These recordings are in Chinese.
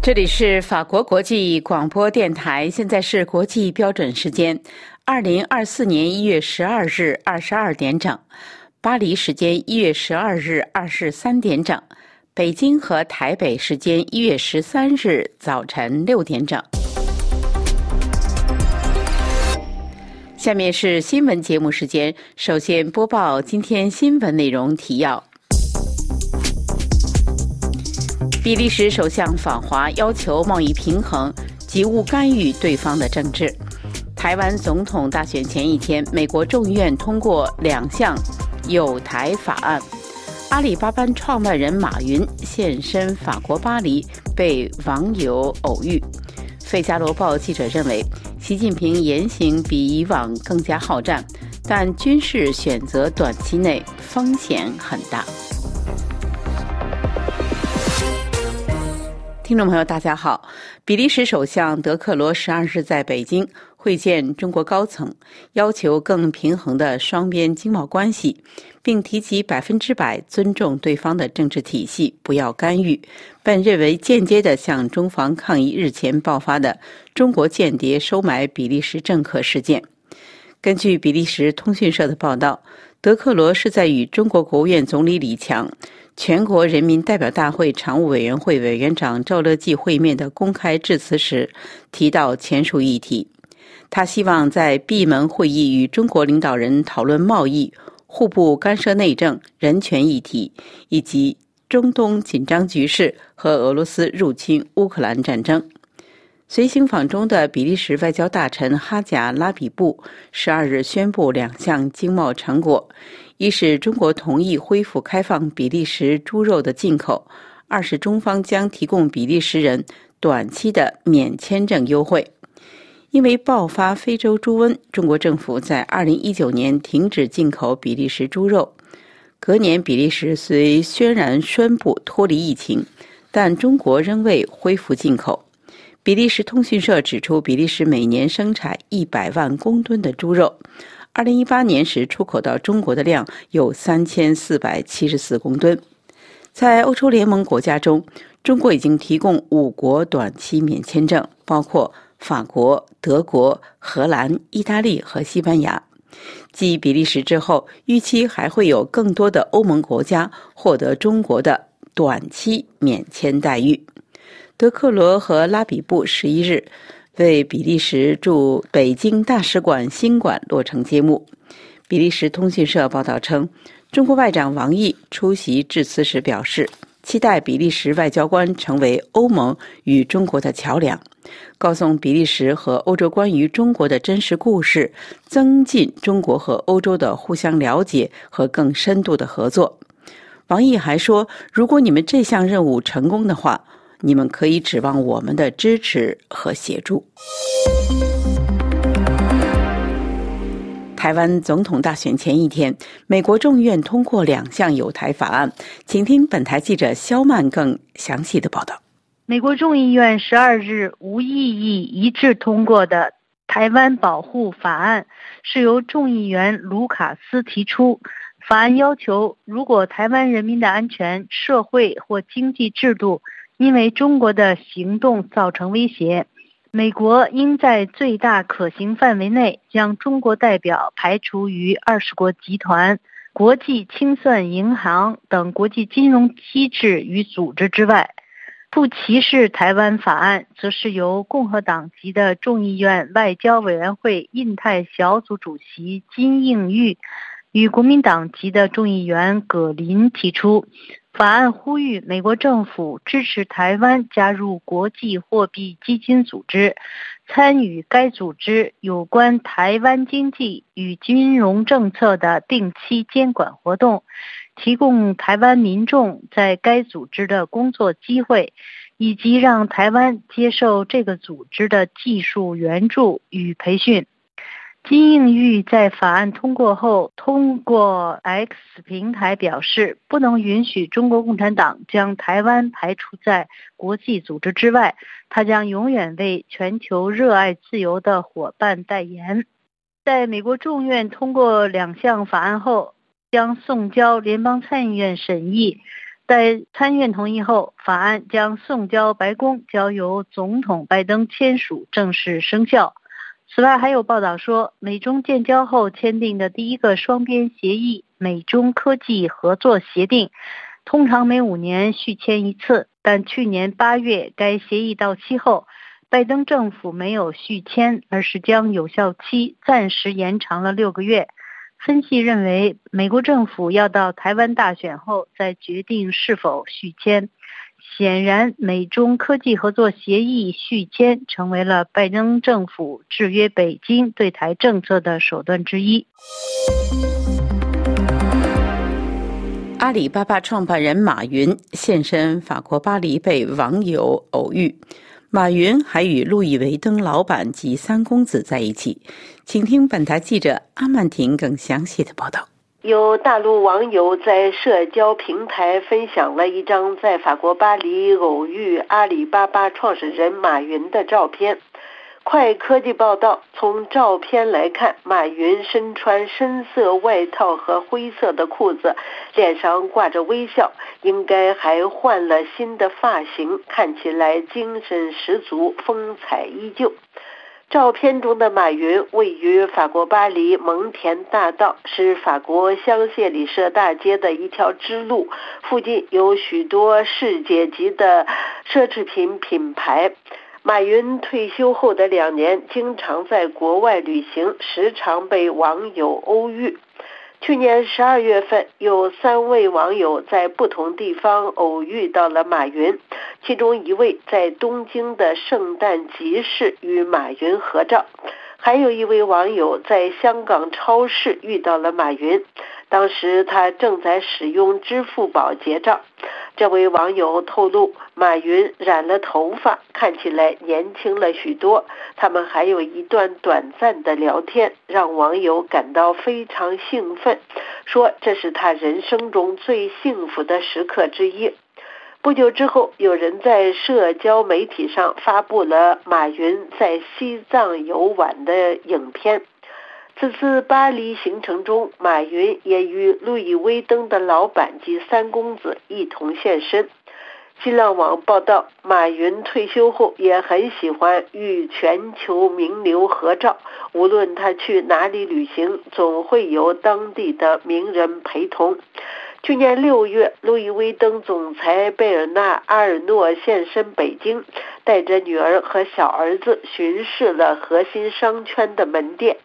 这里是法国国际广播电台，现在是国际标准时间，二零二四年一月十二日二十二点整，巴黎时间一月十二日二十三点整，北京和台北时间一月十三日早晨六点整。下面是新闻节目时间，首先播报今天新闻内容提要。比利时首相访华，要求贸易平衡及勿干预对方的政治。台湾总统大选前一天，美国众议院通过两项有台法案。阿里巴巴创办人马云现身法国巴黎，被网友偶遇。《费加罗报》记者认为，习近平言行比以往更加好战，但军事选择短期内风险很大。听众朋友，大家好。比利时首相德克罗十二日在北京会见中国高层，要求更平衡的双边经贸关系，并提及百分之百尊重对方的政治体系，不要干预。本认为间接的向中方抗议日前爆发的中国间谍收买比利时政客事件。根据比利时通讯社的报道，德克罗是在与中国国务院总理李强。全国人民代表大会常务委员会委员长赵乐际会面的公开致辞时提到前述议题，他希望在闭门会议与中国领导人讨论贸易、互不干涉内政、人权议题，以及中东紧张局势和俄罗斯入侵乌克兰战争。随行访中的比利时外交大臣哈贾拉比布十二日宣布两项经贸成果。一是中国同意恢复开放比利时猪肉的进口；二是中方将提供比利时人短期的免签证优惠。因为爆发非洲猪瘟，中国政府在二零一九年停止进口比利时猪肉。隔年，比利时虽宣然宣布脱离疫情，但中国仍未恢复进口。比利时通讯社指出，比利时每年生产一百万公吨的猪肉。二零一八年时，出口到中国的量有三千四百七十四公吨。在欧洲联盟国家中，中国已经提供五国短期免签证，包括法国、德国、荷兰、意大利和西班牙。继比利时之后，预期还会有更多的欧盟国家获得中国的短期免签待遇。德克罗和拉比布十一日。为比利时驻北京大使馆新馆落成揭幕。比利时通讯社报道称，中国外长王毅出席致辞时表示，期待比利时外交官成为欧盟与中国的桥梁，告诉比利时和欧洲关于中国的真实故事，增进中国和欧洲的互相了解和更深度的合作。王毅还说，如果你们这项任务成功的话。你们可以指望我们的支持和协助。台湾总统大选前一天，美国众议院通过两项有台法案，请听本台记者肖曼更详细的报道。美国众议院十二日无异议一致通过的台湾保护法案，是由众议员卢卡斯提出。法案要求，如果台湾人民的安全、社会或经济制度，因为中国的行动造成威胁，美国应在最大可行范围内将中国代表排除于二十国集团、国际清算银行等国际金融机制与组织之外。不歧视台湾法案，则是由共和党籍的众议院外交委员会印太小组主席金应玉与国民党籍的众议员葛林提出。法案呼吁美国政府支持台湾加入国际货币基金组织，参与该组织有关台湾经济与金融政策的定期监管活动，提供台湾民众在该组织的工作机会，以及让台湾接受这个组织的技术援助与培训。金应玉在法案通过后，通过 X 平台表示，不能允许中国共产党将台湾排除在国际组织之外。他将永远为全球热爱自由的伙伴代言。在美国众院通过两项法案后，将送交联邦参议院审议。待参院同意后，法案将送交白宫，交由总统拜登签署，正式生效。此外，还有报道说，美中建交后签订的第一个双边协议——美中科技合作协定，通常每五年续签一次，但去年八月该协议到期后，拜登政府没有续签，而是将有效期暂时延长了六个月。分析认为，美国政府要到台湾大选后再决定是否续签。显然，美中科技合作协议续签成为了拜登政府制约北京对台政策的手段之一。阿里巴巴创办人马云现身法国巴黎，被网友偶遇。马云还与路易威登老板及三公子在一起，请听本台记者阿曼婷更详细的报道。有大陆网友在社交平台分享了一张在法国巴黎偶遇阿里巴巴创始人马云的照片。快科技报道，从照片来看，马云身穿深色外套和灰色的裤子，脸上挂着微笑，应该还换了新的发型，看起来精神十足，风采依旧。照片中的马云位于法国巴黎蒙田大道，是法国香榭里舍大街的一条支路，附近有许多世界级的奢侈品品牌。马云退休后的两年，经常在国外旅行，时常被网友偶遇。去年十二月份，有三位网友在不同地方偶遇到了马云，其中一位在东京的圣诞集市与马云合照，还有一位网友在香港超市遇到了马云，当时他正在使用支付宝结账。这位网友透露，马云染了头发，看起来年轻了许多。他们还有一段短暂的聊天，让网友感到非常兴奋，说这是他人生中最幸福的时刻之一。不久之后，有人在社交媒体上发布了马云在西藏游玩的影片。此次巴黎行程中，马云也与路易威登的老板及三公子一同现身。新浪网报道，马云退休后也很喜欢与全球名流合照，无论他去哪里旅行，总会有当地的名人陪同。去年六月，路易威登总裁贝尔纳·阿尔诺现身北京，带着女儿和小儿子巡视了核心商圈的门店。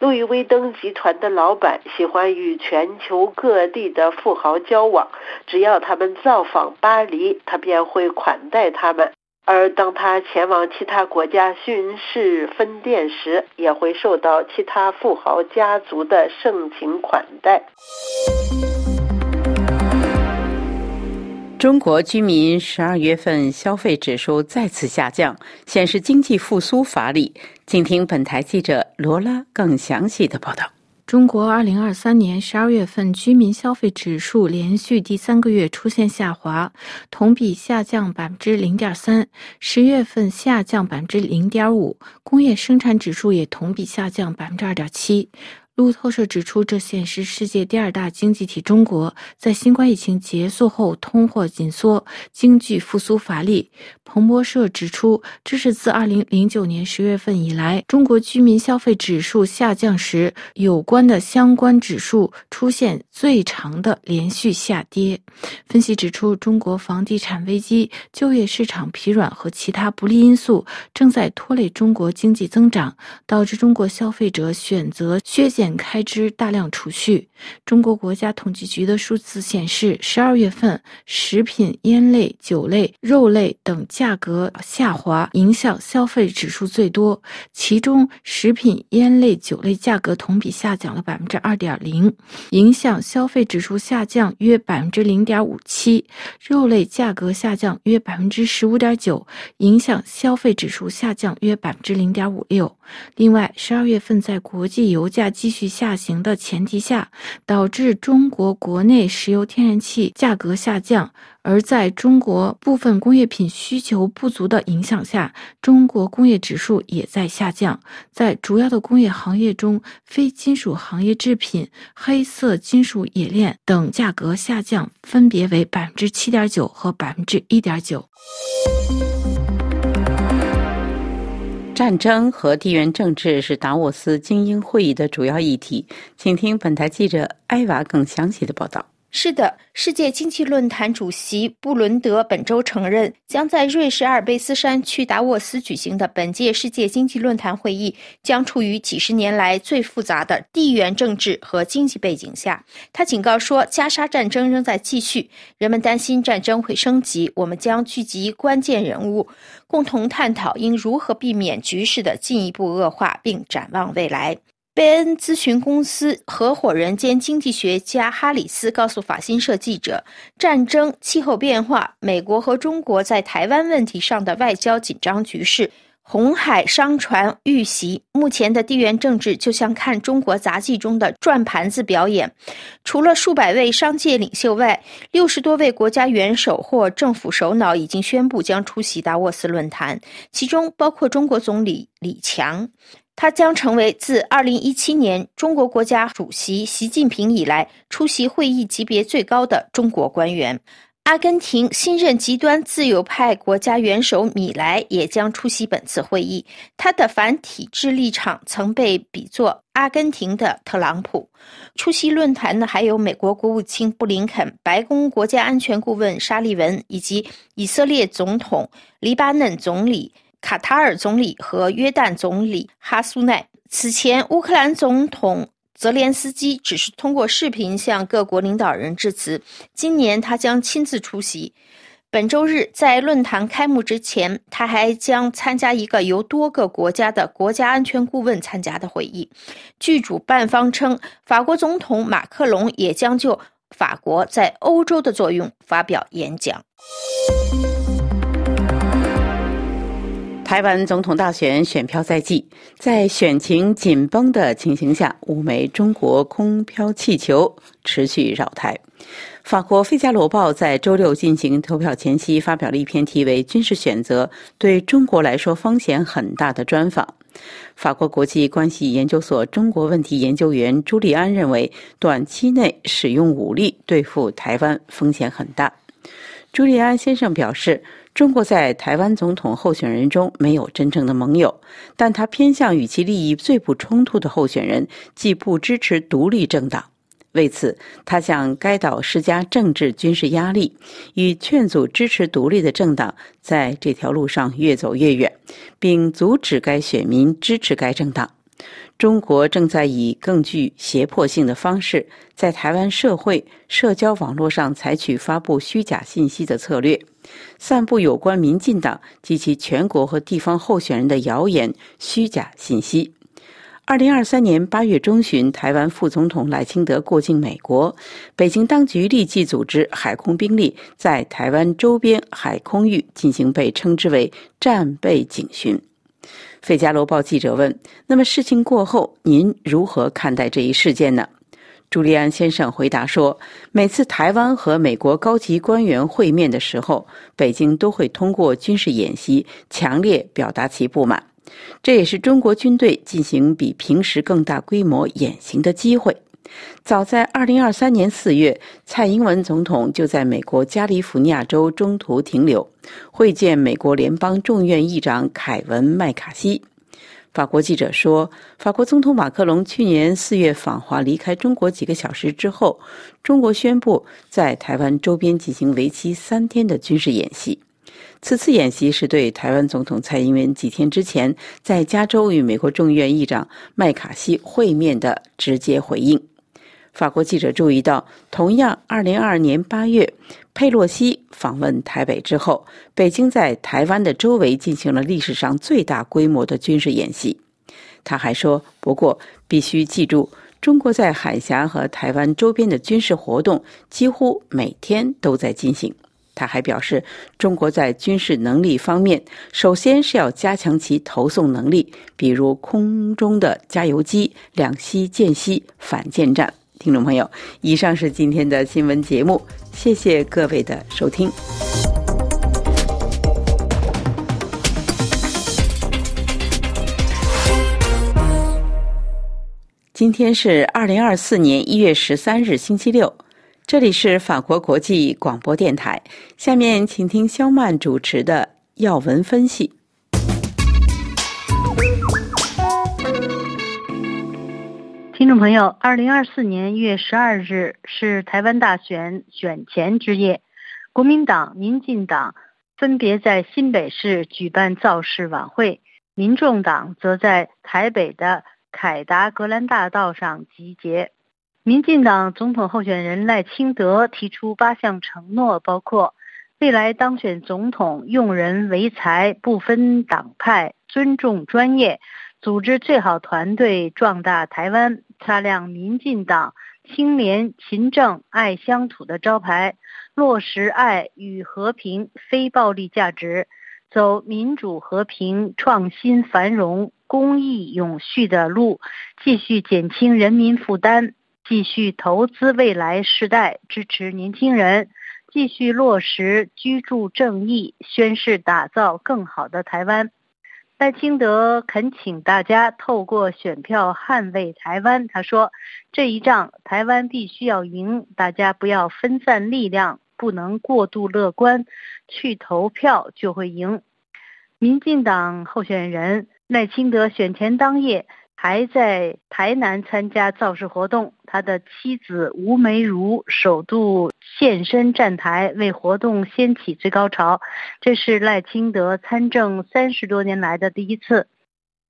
路易威登集团的老板喜欢与全球各地的富豪交往，只要他们造访巴黎，他便会款待他们；而当他前往其他国家巡视分店时，也会受到其他富豪家族的盛情款待。中国居民十二月份消费指数再次下降，显示经济复苏乏力。请听本台记者罗拉更详细的报道。中国二零二三年十二月份居民消费指数连续第三个月出现下滑，同比下降百分之零点三，十月份下降百分之零点五，工业生产指数也同比下降百分之二点七。路透社指出，这显示世界第二大经济体中国在新冠疫情结束后，通货紧缩、经济复苏乏力。彭博社指出，这是自2009年10月份以来，中国居民消费指数下降时，有关的相关指数出现最长的连续下跌。分析指出，中国房地产危机、就业市场疲软和其他不利因素正在拖累中国经济增长，导致中国消费者选择削减。开支大量储蓄。中国国家统计局的数字显示，十二月份食品、烟类、酒类、肉类等价格下滑，影响消费指数最多。其中，食品、烟类、酒类价格同比下降了百分之二点零，影响消费指数下降约百分之零点五七；肉类价格下降约百分之十五点九，影响消费指数下降约百分之零点五六。另外，十二月份在国际油价继续。续下行的前提下，导致中国国内石油天然气价格下降。而在中国部分工业品需求不足的影响下，中国工业指数也在下降。在主要的工业行业中，非金属行业制品、黑色金属冶炼等价格下降分别为百分之七点九和百分之一点九。战争和地缘政治是达沃斯精英会议的主要议题，请听本台记者艾娃更详细的报道。是的，世界经济论坛主席布伦德本周承认，将在瑞士阿尔卑斯山区达沃斯举行的本届世界经济论坛会议将处于几十年来最复杂的地缘政治和经济背景下。他警告说，加沙战争仍在继续，人们担心战争会升级。我们将聚集关键人物，共同探讨应如何避免局势的进一步恶化，并展望未来。贝恩咨询公司合伙人兼经济学家哈里斯告诉法新社记者：“战争、气候变化、美国和中国在台湾问题上的外交紧张局势、红海商船遇袭，目前的地缘政治就像看中国杂技中的转盘子表演。除了数百位商界领袖外，六十多位国家元首或政府首脑已经宣布将出席达沃斯论坛，其中包括中国总理李强。”他将成为自2017年中国国家主席习近平以来出席会议级别最高的中国官员。阿根廷新任极端自由派国家元首米莱也将出席本次会议。他的反体制立场曾被比作阿根廷的特朗普。出席论坛的还有美国国务卿布林肯、白宫国家安全顾问沙利文以及以色列总统、黎巴嫩总理。卡塔尔总理和约旦总理哈苏奈。此前，乌克兰总统泽连斯基只是通过视频向各国领导人致辞。今年，他将亲自出席。本周日，在论坛开幕之前，他还将参加一个由多个国家的国家安全顾问参加的会议。据主办方称，法国总统马克龙也将就法国在欧洲的作用发表演讲。台湾总统大选选票在即，在选情紧绷的情形下，五枚中国空飘气球持续扰台。法国《费加罗报》在周六进行投票前夕发表了一篇题为《军事选择对中国来说风险很大》的专访。法国国际关系研究所中国问题研究员朱利安认为，短期内使用武力对付台湾风险很大。朱利安先生表示。中国在台湾总统候选人中没有真正的盟友，但他偏向与其利益最不冲突的候选人，既不支持独立政党。为此，他向该岛施加政治军事压力，与劝阻支持独立的政党在这条路上越走越远，并阻止该选民支持该政党。中国正在以更具胁迫性的方式，在台湾社会、社交网络上采取发布虚假信息的策略，散布有关民进党及其全国和地方候选人的谣言、虚假信息。二零二三年八月中旬，台湾副总统赖清德过境美国，北京当局立即组织海空兵力在台湾周边海空域进行被称之为战备警巡。《费加罗报》记者问：“那么事情过后，您如何看待这一事件呢？”朱利安先生回答说：“每次台湾和美国高级官员会面的时候，北京都会通过军事演习强烈表达其不满，这也是中国军队进行比平时更大规模演习的机会。”早在二零二三年四月，蔡英文总统就在美国加利福尼亚州中途停留，会见美国联邦众院议长凯文·麦卡锡。法国记者说，法国总统马克龙去年四月访华离开中国几个小时之后，中国宣布在台湾周边进行为期三天的军事演习。此次演习是对台湾总统蔡英文几天之前在加州与美国众议院议长麦卡锡会面的直接回应。法国记者注意到，同样，2022年8月，佩洛西访问台北之后，北京在台湾的周围进行了历史上最大规模的军事演习。他还说：“不过，必须记住，中国在海峡和台湾周边的军事活动几乎每天都在进行。”他还表示，中国在军事能力方面，首先是要加强其投送能力，比如空中的加油机、两栖舰隙反舰战。听众朋友，以上是今天的新闻节目，谢谢各位的收听。今天是二零二四年一月十三日，星期六。这里是法国国际广播电台。下面请听肖曼主持的要闻分析。听众朋友，二零二四年一月十二日是台湾大选选前之夜，国民党、民进党分别在新北市举办造势晚会，民众党则在台北的。凯达格兰大道上集结，民进党总统候选人赖清德提出八项承诺，包括未来当选总统用人为才，不分党派，尊重专业，组织最好团队，壮大台湾，擦亮民进党清廉勤政爱乡土的招牌，落实爱与和平非暴力价值，走民主和平创新繁荣。公益永续的路，继续减轻人民负担，继续投资未来世代，支持年轻人，继续落实居住正义，宣誓打造更好的台湾。赖清德恳请大家透过选票捍卫台湾。他说：“这一仗台湾必须要赢，大家不要分散力量，不能过度乐观，去投票就会赢。”民进党候选人。赖清德选前当夜还在台南参加造势活动，他的妻子吴梅如首度现身站台，为活动掀起最高潮。这是赖清德参政三十多年来的第一次。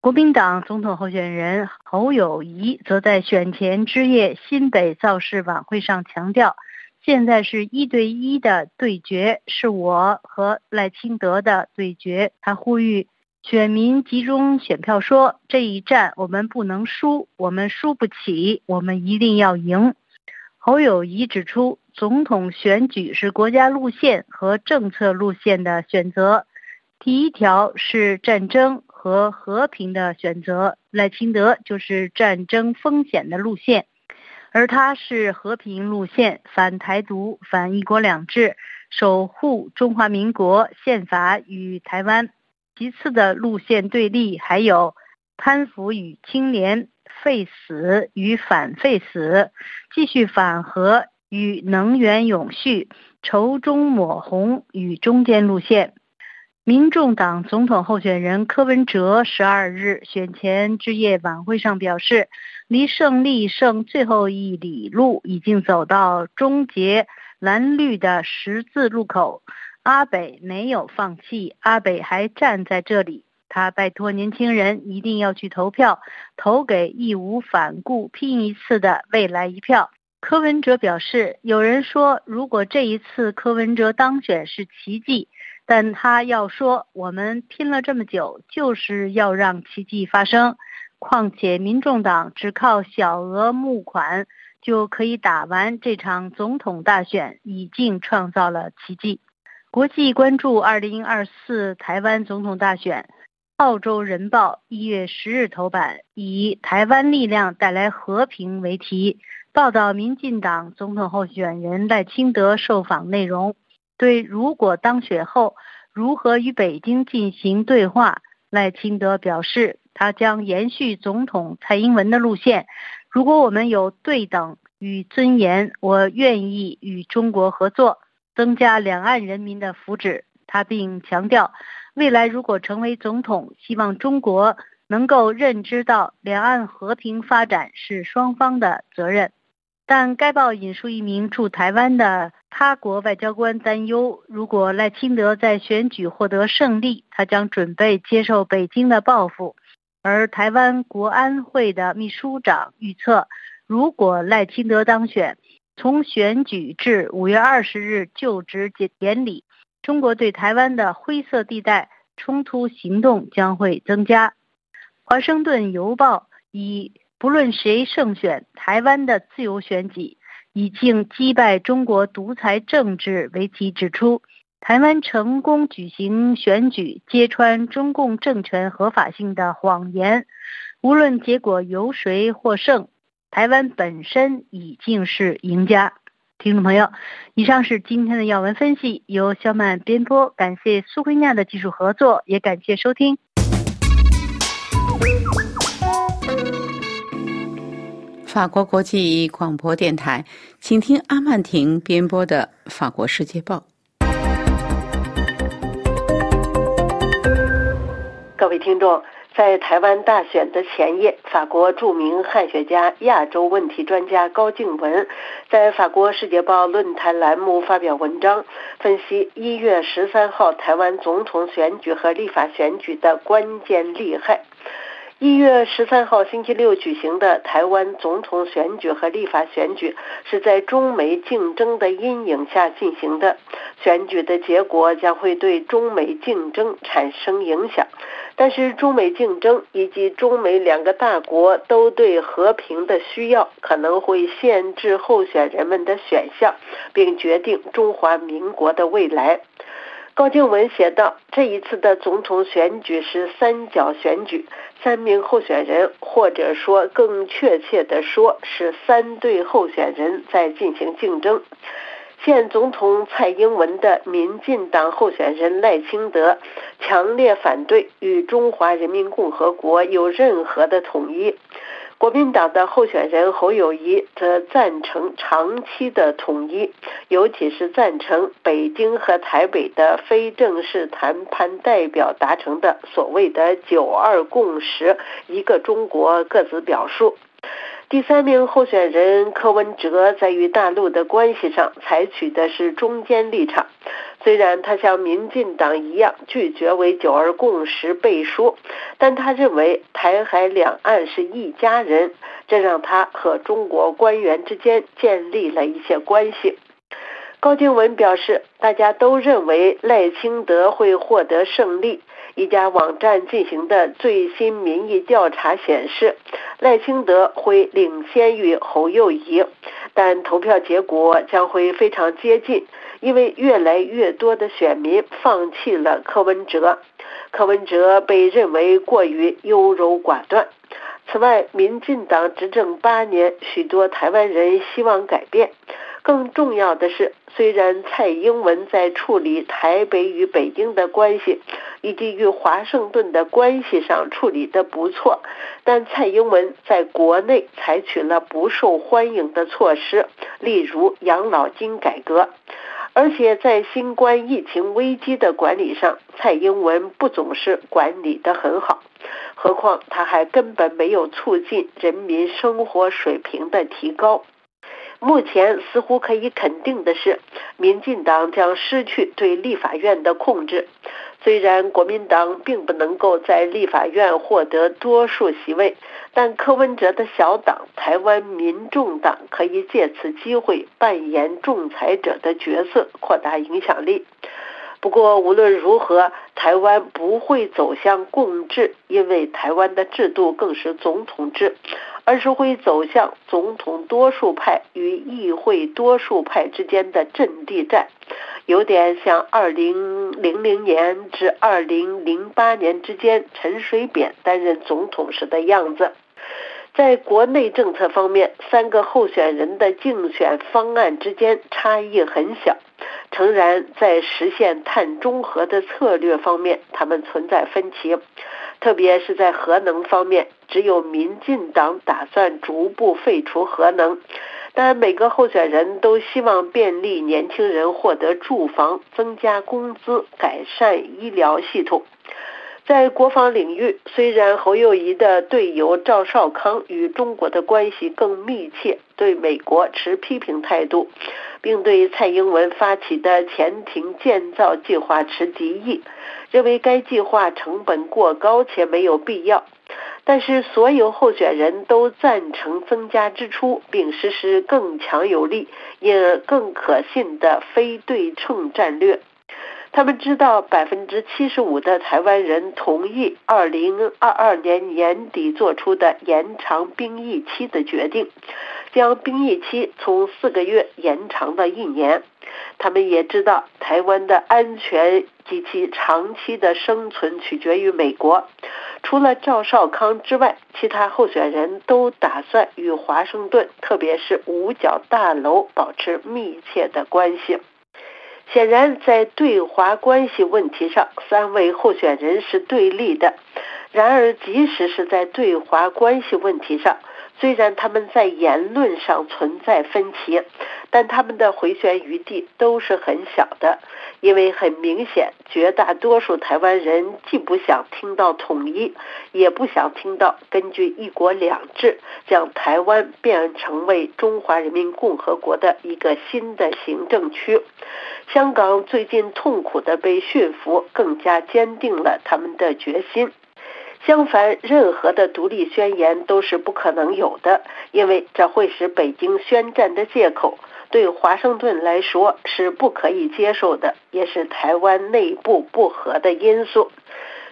国民党总统候选人侯友谊则在选前之夜新北造势晚会上强调，现在是一对一的对决，是我和赖清德的对决。他呼吁。选民集中选票说：“这一战我们不能输，我们输不起，我们一定要赢。”侯友谊指出，总统选举是国家路线和政策路线的选择，第一条是战争和和平的选择，赖清德就是战争风险的路线，而他是和平路线，反台独、反一国两制，守护中华民国宪法与台湾。其次的路线对立还有贪腐与清廉、废死与反废死、继续反核与能源永续、仇中抹红与中间路线。民众党总统候选人柯文哲十二日选前之夜晚会上表示，离胜利剩最后一里路，已经走到终结蓝绿的十字路口。阿北没有放弃，阿北还站在这里。他拜托年轻人一定要去投票，投给义无反顾拼一次的未来一票。柯文哲表示，有人说如果这一次柯文哲当选是奇迹，但他要说我们拼了这么久，就是要让奇迹发生。况且民众党只靠小额募款就可以打完这场总统大选，已经创造了奇迹。国际关注二零二四台湾总统大选，澳洲人报一月十日头版以“台湾力量带来和平”为题，报道民进党总统候选人赖清德受访内容。对如果当选后如何与北京进行对话，赖清德表示，他将延续总统蔡英文的路线。如果我们有对等与尊严，我愿意与中国合作。增加两岸人民的福祉，他并强调，未来如果成为总统，希望中国能够认知到两岸和平发展是双方的责任。但该报引述一名驻台湾的他国外交官担忧，如果赖清德在选举获得胜利，他将准备接受北京的报复。而台湾国安会的秘书长预测，如果赖清德当选，从选举至五月二十日就职典礼，中国对台湾的灰色地带冲突行动将会增加。华盛顿邮报以“不论谁胜选，台湾的自由选举已经击败中国独裁政治”为题指出，台湾成功举行选举，揭穿中共政权合法性的谎言。无论结果由谁获胜，台湾本身已经是赢家。听众朋友，以上是今天的要闻分析，由肖曼编播。感谢苏慧亚的技术合作，也感谢收听。法国国际广播电台，请听阿曼婷编播的《法国世界报》。各位听众。在台湾大选的前夜，法国著名汉学家、亚洲问题专家高静文在法国《世界报》论坛栏目发表文章，分析一月十三号台湾总统选举和立法选举的关键利害。一月十三号星期六举行的台湾总统选举和立法选举，是在中美竞争的阴影下进行的。选举的结果将会对中美竞争产生影响，但是中美竞争以及中美两个大国都对和平的需要，可能会限制候选人们的选项，并决定中华民国的未来。高静文写道：“这一次的总统选举是三角选举，三名候选人，或者说更确切的说，是三对候选人在进行竞争。现总统蔡英文的民进党候选人赖清德强烈反对与中华人民共和国有任何的统一。”国民党的候选人侯友谊则赞成长期的统一，尤其是赞成北京和台北的非正式谈判代表达成的所谓的“九二共识”，一个中国各自表述。第三名候选人柯文哲在与大陆的关系上采取的是中间立场。虽然他像民进党一样拒绝为“九二共识”背书，但他认为台海两岸是一家人，这让他和中国官员之间建立了一些关系。高静文表示，大家都认为赖清德会获得胜利。一家网站进行的最新民意调查显示，赖清德会领先于侯友谊，但投票结果将会非常接近，因为越来越多的选民放弃了柯文哲，柯文哲被认为过于优柔寡断。此外，民进党执政八年，许多台湾人希望改变。更重要的是，虽然蔡英文在处理台北与北京的关系以及与华盛顿的关系上处理得不错，但蔡英文在国内采取了不受欢迎的措施，例如养老金改革，而且在新冠疫情危机的管理上，蔡英文不总是管理得很好。何况他还根本没有促进人民生活水平的提高。目前似乎可以肯定的是，民进党将失去对立法院的控制。虽然国民党并不能够在立法院获得多数席位，但柯文哲的小党台湾民众党可以借此机会扮演仲裁者的角色，扩大影响力。不过无论如何，台湾不会走向共治，因为台湾的制度更是总统制。而是会走向总统多数派与议会多数派之间的阵地战，有点像二零零零年至二零零八年之间陈水扁担任总统时的样子。在国内政策方面，三个候选人的竞选方案之间差异很小。诚然，在实现碳中和的策略方面，他们存在分歧。特别是在核能方面，只有民进党打算逐步废除核能，但每个候选人都希望便利年轻人获得住房、增加工资、改善医疗系统。在国防领域，虽然侯友谊的队友赵少康与中国的关系更密切，对美国持批评态度，并对蔡英文发起的潜艇建造计划持敌意。认为该计划成本过高且没有必要，但是所有候选人都赞成增加支出，并实施更强有力、也更可信的非对称战略。他们知道，百分之七十五的台湾人同意二零二二年年底做出的延长兵役期的决定，将兵役期从四个月延长到一年。他们也知道台湾的安全及其长期的生存取决于美国。除了赵少康之外，其他候选人都打算与华盛顿，特别是五角大楼保持密切的关系。显然，在对华关系问题上，三位候选人是对立的。然而，即使是在对华关系问题上，虽然他们在言论上存在分歧，但他们的回旋余地都是很小的，因为很明显，绝大多数台湾人既不想听到统一，也不想听到根据“一国两制”将台湾变成为中华人民共和国的一个新的行政区。香港最近痛苦的被驯服，更加坚定了他们的决心。相反，任何的独立宣言都是不可能有的，因为这会使北京宣战的借口，对华盛顿来说是不可以接受的，也是台湾内部不和的因素。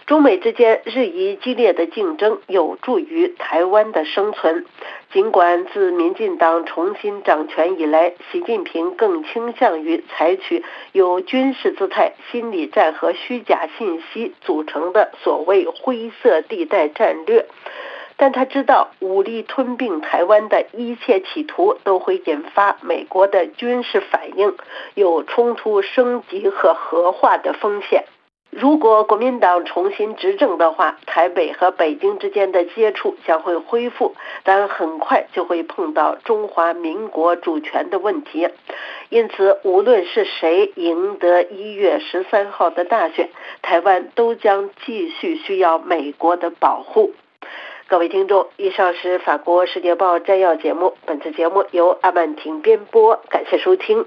中美之间日益激烈的竞争有助于台湾的生存。尽管自民进党重新掌权以来，习近平更倾向于采取由军事姿态、心理战和虚假信息组成的所谓灰色地带战略，但他知道武力吞并台湾的一切企图都会引发美国的军事反应，有冲突升级和核化的风险。如果国民党重新执政的话，台北和北京之间的接触将会恢复，但很快就会碰到中华民国主权的问题。因此，无论是谁赢得一月十三号的大选，台湾都将继续需要美国的保护。各位听众，以上是法国《世界报》摘要节目，本次节目由阿曼婷编播，感谢收听。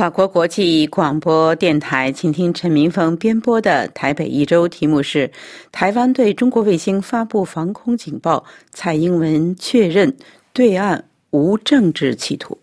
法国国际广播电台，请听陈明峰编播的台北一周，题目是：台湾对中国卫星发布防空警报，蔡英文确认对岸无政治企图。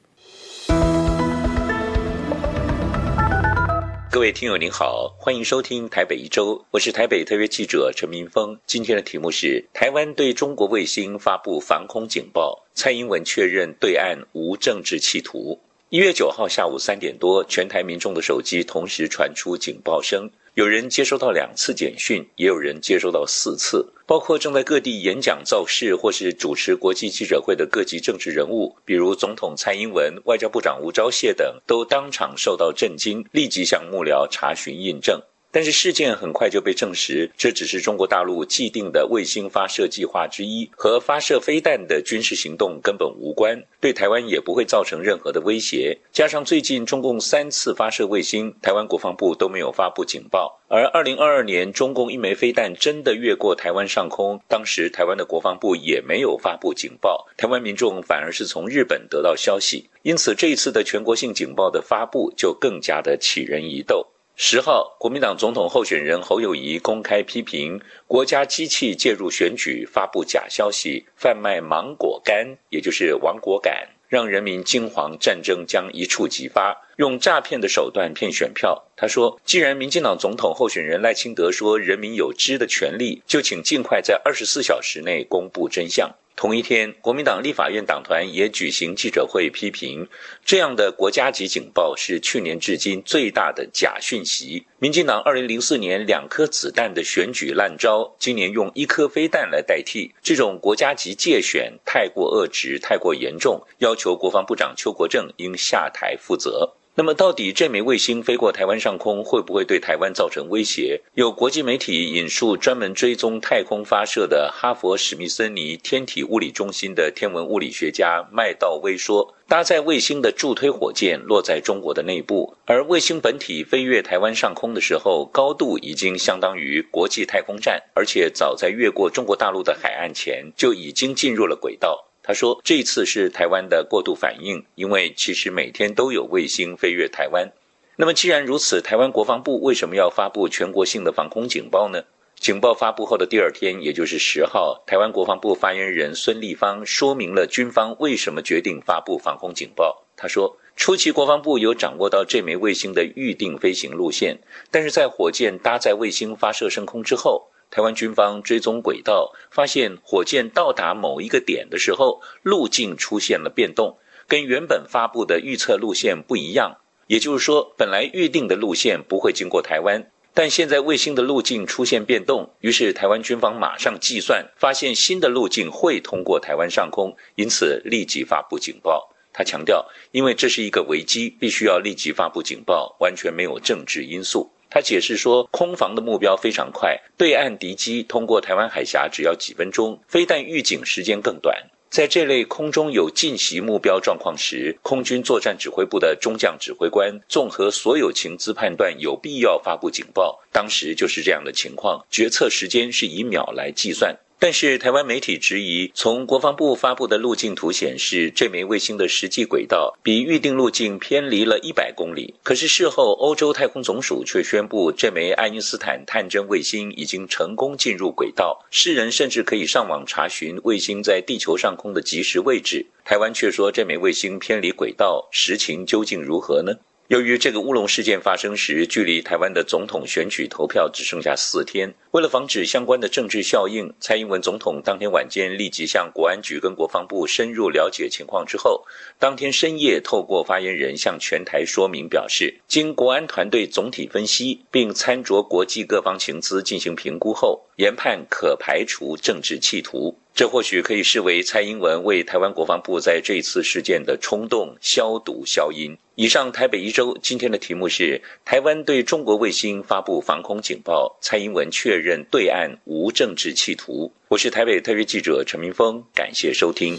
各位听友您好，欢迎收听台北一周，我是台北特约记者陈明峰。今天的题目是：台湾对中国卫星发布防空警报，蔡英文确认对岸无政治企图。一月九号下午三点多，全台民众的手机同时传出警报声，有人接收到两次简讯，也有人接收到四次。包括正在各地演讲造势或是主持国际记者会的各级政治人物，比如总统蔡英文、外交部长吴钊燮等，都当场受到震惊，立即向幕僚查询印证。但是事件很快就被证实，这只是中国大陆既定的卫星发射计划之一，和发射飞弹的军事行动根本无关，对台湾也不会造成任何的威胁。加上最近中共三次发射卫星，台湾国防部都没有发布警报。而二零二二年中共一枚飞弹真的越过台湾上空，当时台湾的国防部也没有发布警报，台湾民众反而是从日本得到消息，因此这一次的全国性警报的发布就更加的起人疑窦。十号，国民党总统候选人侯友谊公开批评国家机器介入选举，发布假消息，贩卖芒果干，也就是亡国感，让人民惊惶，战争将一触即发，用诈骗的手段骗选票。他说：“既然民进党总统候选人赖清德说人民有知的权利，就请尽快在二十四小时内公布真相。”同一天，国民党立法院党团也举行记者会，批评这样的国家级警报是去年至今最大的假讯息。民进党二零零四年两颗子弹的选举烂招，今年用一颗飞弹来代替，这种国家级借选太过恶质，太过严重，要求国防部长邱国正应下台负责。那么，到底这枚卫星飞过台湾上空，会不会对台湾造成威胁？有国际媒体引述专门追踪太空发射的哈佛史密森尼天体物理中心的天文物理学家麦道威说，搭载卫星的助推火箭落在中国的内部，而卫星本体飞越台湾上空的时候，高度已经相当于国际太空站，而且早在越过中国大陆的海岸前，就已经进入了轨道。他说：“这次是台湾的过度反应，因为其实每天都有卫星飞越台湾。那么既然如此，台湾国防部为什么要发布全国性的防空警报呢？警报发布后的第二天，也就是十号，台湾国防部发言人孙立方说明了军方为什么决定发布防空警报。他说，初期国防部有掌握到这枚卫星的预定飞行路线，但是在火箭搭载卫星发射升空之后。”台湾军方追踪轨道，发现火箭到达某一个点的时候，路径出现了变动，跟原本发布的预测路线不一样。也就是说，本来预定的路线不会经过台湾，但现在卫星的路径出现变动，于是台湾军方马上计算，发现新的路径会通过台湾上空，因此立即发布警报。他强调，因为这是一个危机，必须要立即发布警报，完全没有政治因素。他解释说，空防的目标非常快，对岸敌机通过台湾海峡只要几分钟，飞弹预警时间更短。在这类空中有近袭目标状况时，空军作战指挥部的中将指挥官综合所有情资判断，有必要发布警报。当时就是这样的情况，决策时间是以秒来计算。但是台湾媒体质疑，从国防部发布的路径图显示，这枚卫星的实际轨道比预定路径偏离了一百公里。可是事后，欧洲太空总署却宣布，这枚爱因斯坦探针卫星已经成功进入轨道，世人甚至可以上网查询卫星在地球上空的即时位置。台湾却说，这枚卫星偏离轨道，实情究竟如何呢？由于这个乌龙事件发生时，距离台湾的总统选举投票只剩下四天，为了防止相关的政治效应，蔡英文总统当天晚间立即向国安局跟国防部深入了解情况之后，当天深夜透过发言人向全台说明表示，经国安团队总体分析，并参酌国际各方情资进行评估后，研判可排除政治企图。这或许可以视为蔡英文为台湾国防部在这次事件的冲动消毒消音。以上台北一周今天的题目是：台湾对中国卫星发布防空警报，蔡英文确认对岸无政治企图。我是台北特约记者陈明峰，感谢收听。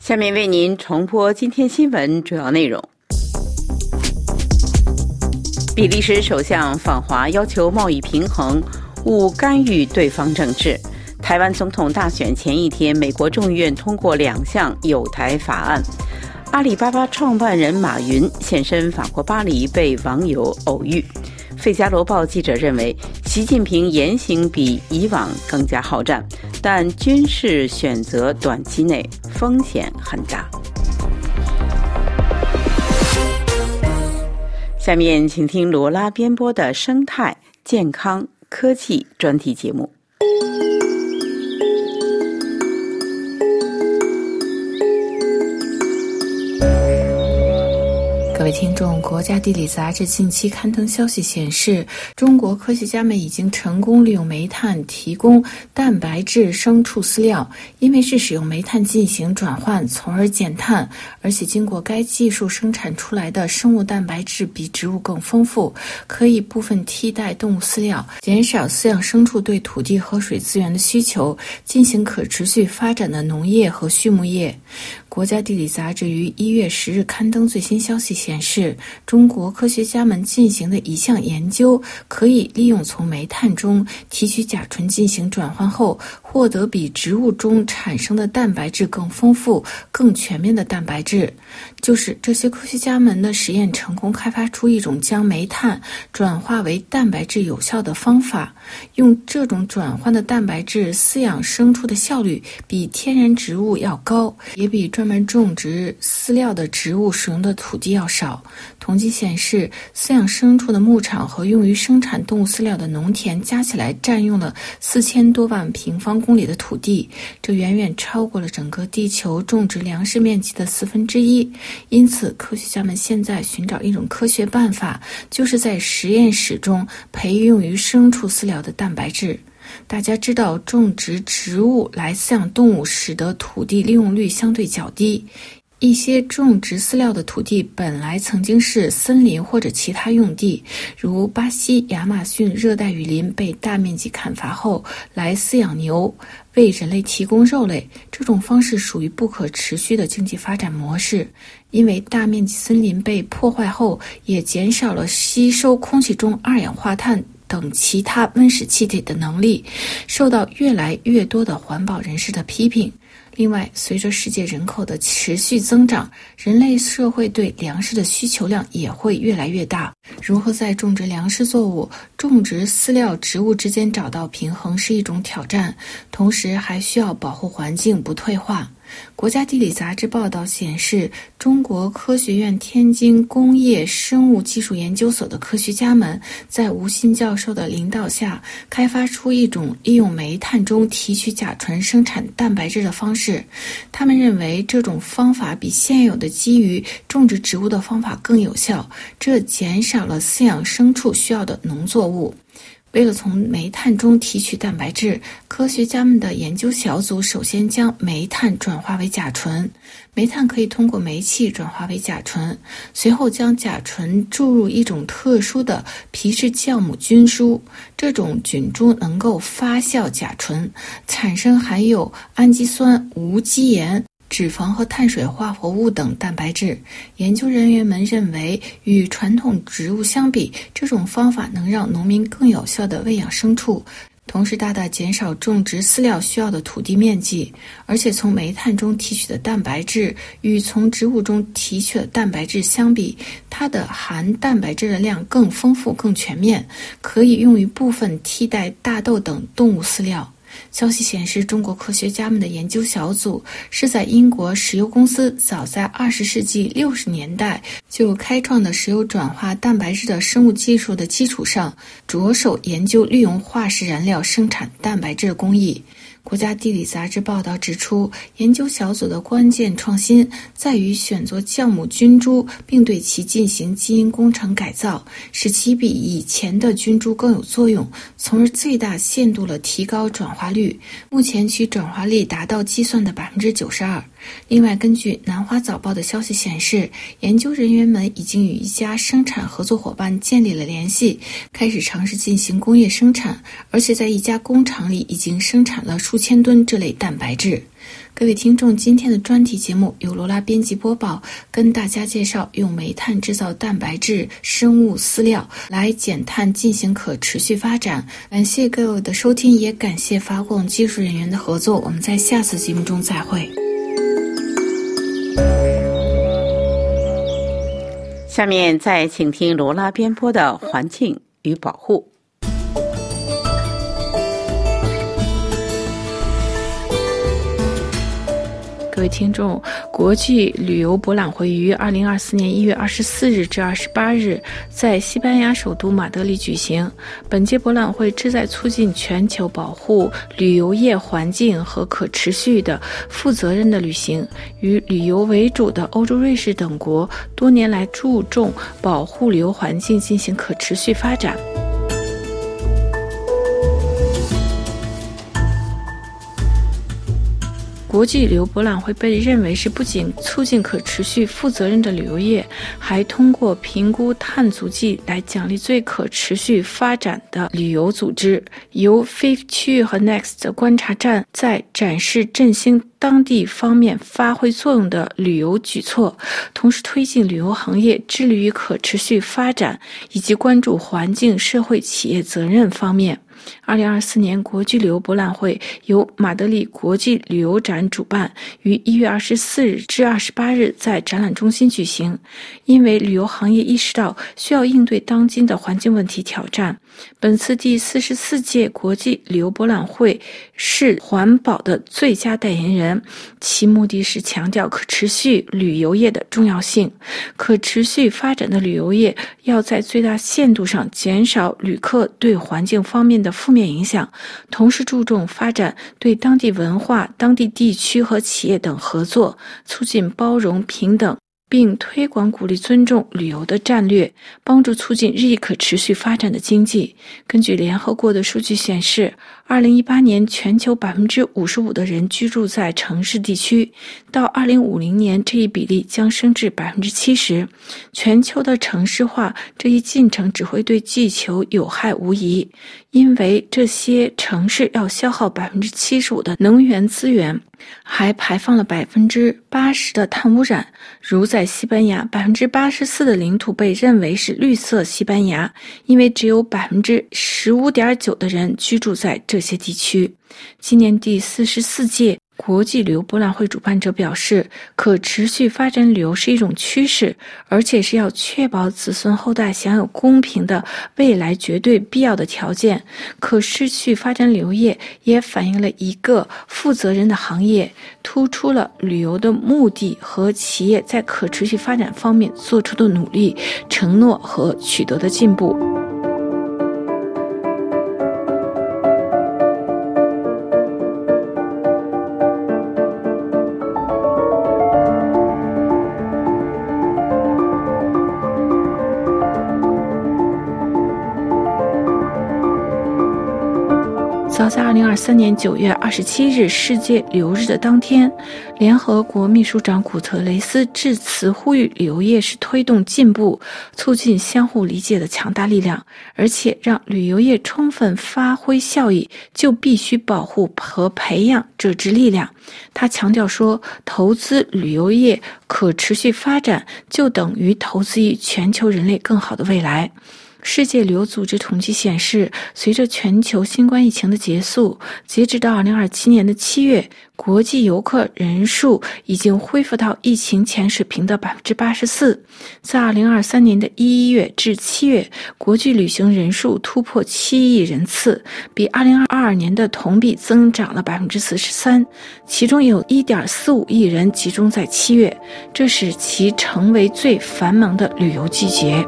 下面为您重播今天新闻主要内容：比利时首相访华要求贸易平衡，勿干预对方政治。台湾总统大选前一天，美国众议院通过两项有台法案。阿里巴巴创办人马云现身法国巴黎，被网友偶遇。《费加罗报》记者认为，习近平言行比以往更加好战，但军事选择短期内风险很大。下面请听罗拉编播的生态健康科技专题节目。位听众，国家地理杂志近期刊登消息显示，中国科学家们已经成功利用煤炭提供蛋白质牲畜饲料，因为是使用煤炭进行转换，从而减碳，而且经过该技术生产出来的生物蛋白质比植物更丰富，可以部分替代动物饲料，减少饲养牲畜对土地和水资源的需求，进行可持续发展的农业和畜牧业。国家地理杂志于一月十日刊登最新消息显示，中国科学家们进行的一项研究，可以利用从煤炭中提取甲醇进行转换后，获得比植物中产生的蛋白质更丰富、更全面的蛋白质。就是这些科学家们的实验成功开发出一种将煤炭转化为蛋白质有效的方法。用这种转换的蛋白质饲养牲畜的效率比天然植物要高，也比专门种植饲料的植物使用的土地要少。统计显示，饲养牲畜的牧场和用于生产动物饲料的农田加起来占用了四千多万平方公里的土地，这远远超过了整个地球种植粮食面积的四分之一。因此，科学家们现在寻找一种科学办法，就是在实验室中培育用于牲畜饲料的蛋白质。大家知道，种植植物来饲养动物，使得土地利用率相对较低。一些种植饲料的土地本来曾经是森林或者其他用地，如巴西亚马逊热带雨林被大面积砍伐后，来饲养牛，为人类提供肉类。这种方式属于不可持续的经济发展模式，因为大面积森林被破坏后，也减少了吸收空气中二氧化碳等其他温室气体的能力，受到越来越多的环保人士的批评。另外，随着世界人口的持续增长，人类社会对粮食的需求量也会越来越大。如何在种植粮食作物、种植饲料植物之间找到平衡是一种挑战，同时还需要保护环境不退化。国家地理杂志报道显示，中国科学院天津工业生物技术研究所的科学家们在吴昕教授的领导下，开发出一种利用煤炭中提取甲醇生产蛋白质的方式。他们认为这种方法比现有的基于种植植物的方法更有效，这减少了饲养牲畜需要的农作物。为了从煤炭中提取蛋白质，科学家们的研究小组首先将煤炭转化为甲醇。煤炭可以通过煤气转化为甲醇，随后将甲醇注入一种特殊的皮质酵母菌株，这种菌株能够发酵甲醇，产生含有氨基酸、无机盐。脂肪和碳水化合物等蛋白质。研究人员们认为，与传统植物相比，这种方法能让农民更有效地喂养牲畜，同时大大减少种植饲料需要的土地面积。而且，从煤炭中提取的蛋白质与从植物中提取的蛋白质相比，它的含蛋白质的量更丰富、更全面，可以用于部分替代大豆等动物饲料。消息显示，中国科学家们的研究小组是在英国石油公司早在二十世纪六十年代就开创的石油转化蛋白质的生物技术的基础上，着手研究利用化石燃料生产蛋白质工艺。国家地理杂志报道指出，研究小组的关键创新在于选择酵母菌株，并对其进行基因工程改造，使其比以前的菌株更有作用，从而最大限度地提高转化率。目前其转化率达到计算的百分之九十二。另外，根据南华早报的消息显示，研究人员们已经与一家生产合作伙伴建立了联系，开始尝试进行工业生产，而且在一家工厂里已经生产了数千吨这类蛋白质。各位听众，今天的专题节目由罗拉编辑播报，跟大家介绍用煤炭制造蛋白质生物饲料来减碳进行可持续发展。感谢各位的收听，也感谢法广技术人员的合作。我们在下次节目中再会。下面再请听罗拉边坡的《环境与保护》。各位听众，国际旅游博览会于二零二四年一月二十四日至二十八日在西班牙首都马德里举行。本届博览会旨在促进全球保护旅游业环境和可持续的、负责任的旅行。与旅游为主的欧洲、瑞士等国多年来注重保护旅游环境，进行可持续发展。国际旅游博览会被认为是不仅促进可持续、负责任的旅游业，还通过评估碳足迹来奖励最可持续发展的旅游组织。由 fift 区域和 Next 观察站在展示振兴当地方面发挥作用的旅游举措，同时推进旅游行业致力于可持续发展以及关注环境、社会、企业责任方面。二零二四年国际旅游博览会由马德里国际旅游展主办，于一月二十四日至二十八日在展览中心举行。因为旅游行业意识到需要应对当今的环境问题挑战，本次第四十四届国际旅游博览会是环保的最佳代言人。其目的是强调可持续旅游业的重要性。可持续发展的旅游业要在最大限度上减少旅客对环境方面的。负面影响，同时注重发展对当地文化、当地地区和企业等合作，促进包容平等。并推广鼓励尊重旅游的战略，帮助促进日益可持续发展的经济。根据联合国的数据显示，二零一八年全球百分之五十五的人居住在城市地区，到二零五零年这一比例将升至百分之七十。全球的城市化这一进程只会对地球有害无疑，因为这些城市要消耗百分之七十五的能源资源。还排放了百分之八十的碳污染，如在西班牙，百分之八十四的领土被认为是绿色西班牙，因为只有百分之十五点九的人居住在这这些地区。今年第四十四届国际旅游博览会主办者表示，可持续发展旅游是一种趋势，而且是要确保子孙后代享有公平的未来绝对必要的条件。可持续发展旅游业也反映了一个负责任的行业，突出了旅游的目的和企业在可持续发展方面做出的努力、承诺和取得的进步。早在二零二三年九月二十七日世界旅游日的当天，联合国秘书长古特雷斯致辞呼吁，旅游业是推动进步、促进相互理解的强大力量，而且让旅游业充分发挥效益，就必须保护和培养这支力量。他强调说，投资旅游业可持续发展，就等于投资于全球人类更好的未来。世界旅游组织统计显示，随着全球新冠疫情的结束，截止到二零二七年的七月，国际游客人数已经恢复到疫情前水平的百分之八十四。在二零二三年的一月至七月，国际旅行人数突破七亿人次，比二零二二年的同比增长了百分之四十三。其中有一点四五亿人集中在七月，这使其成为最繁忙的旅游季节。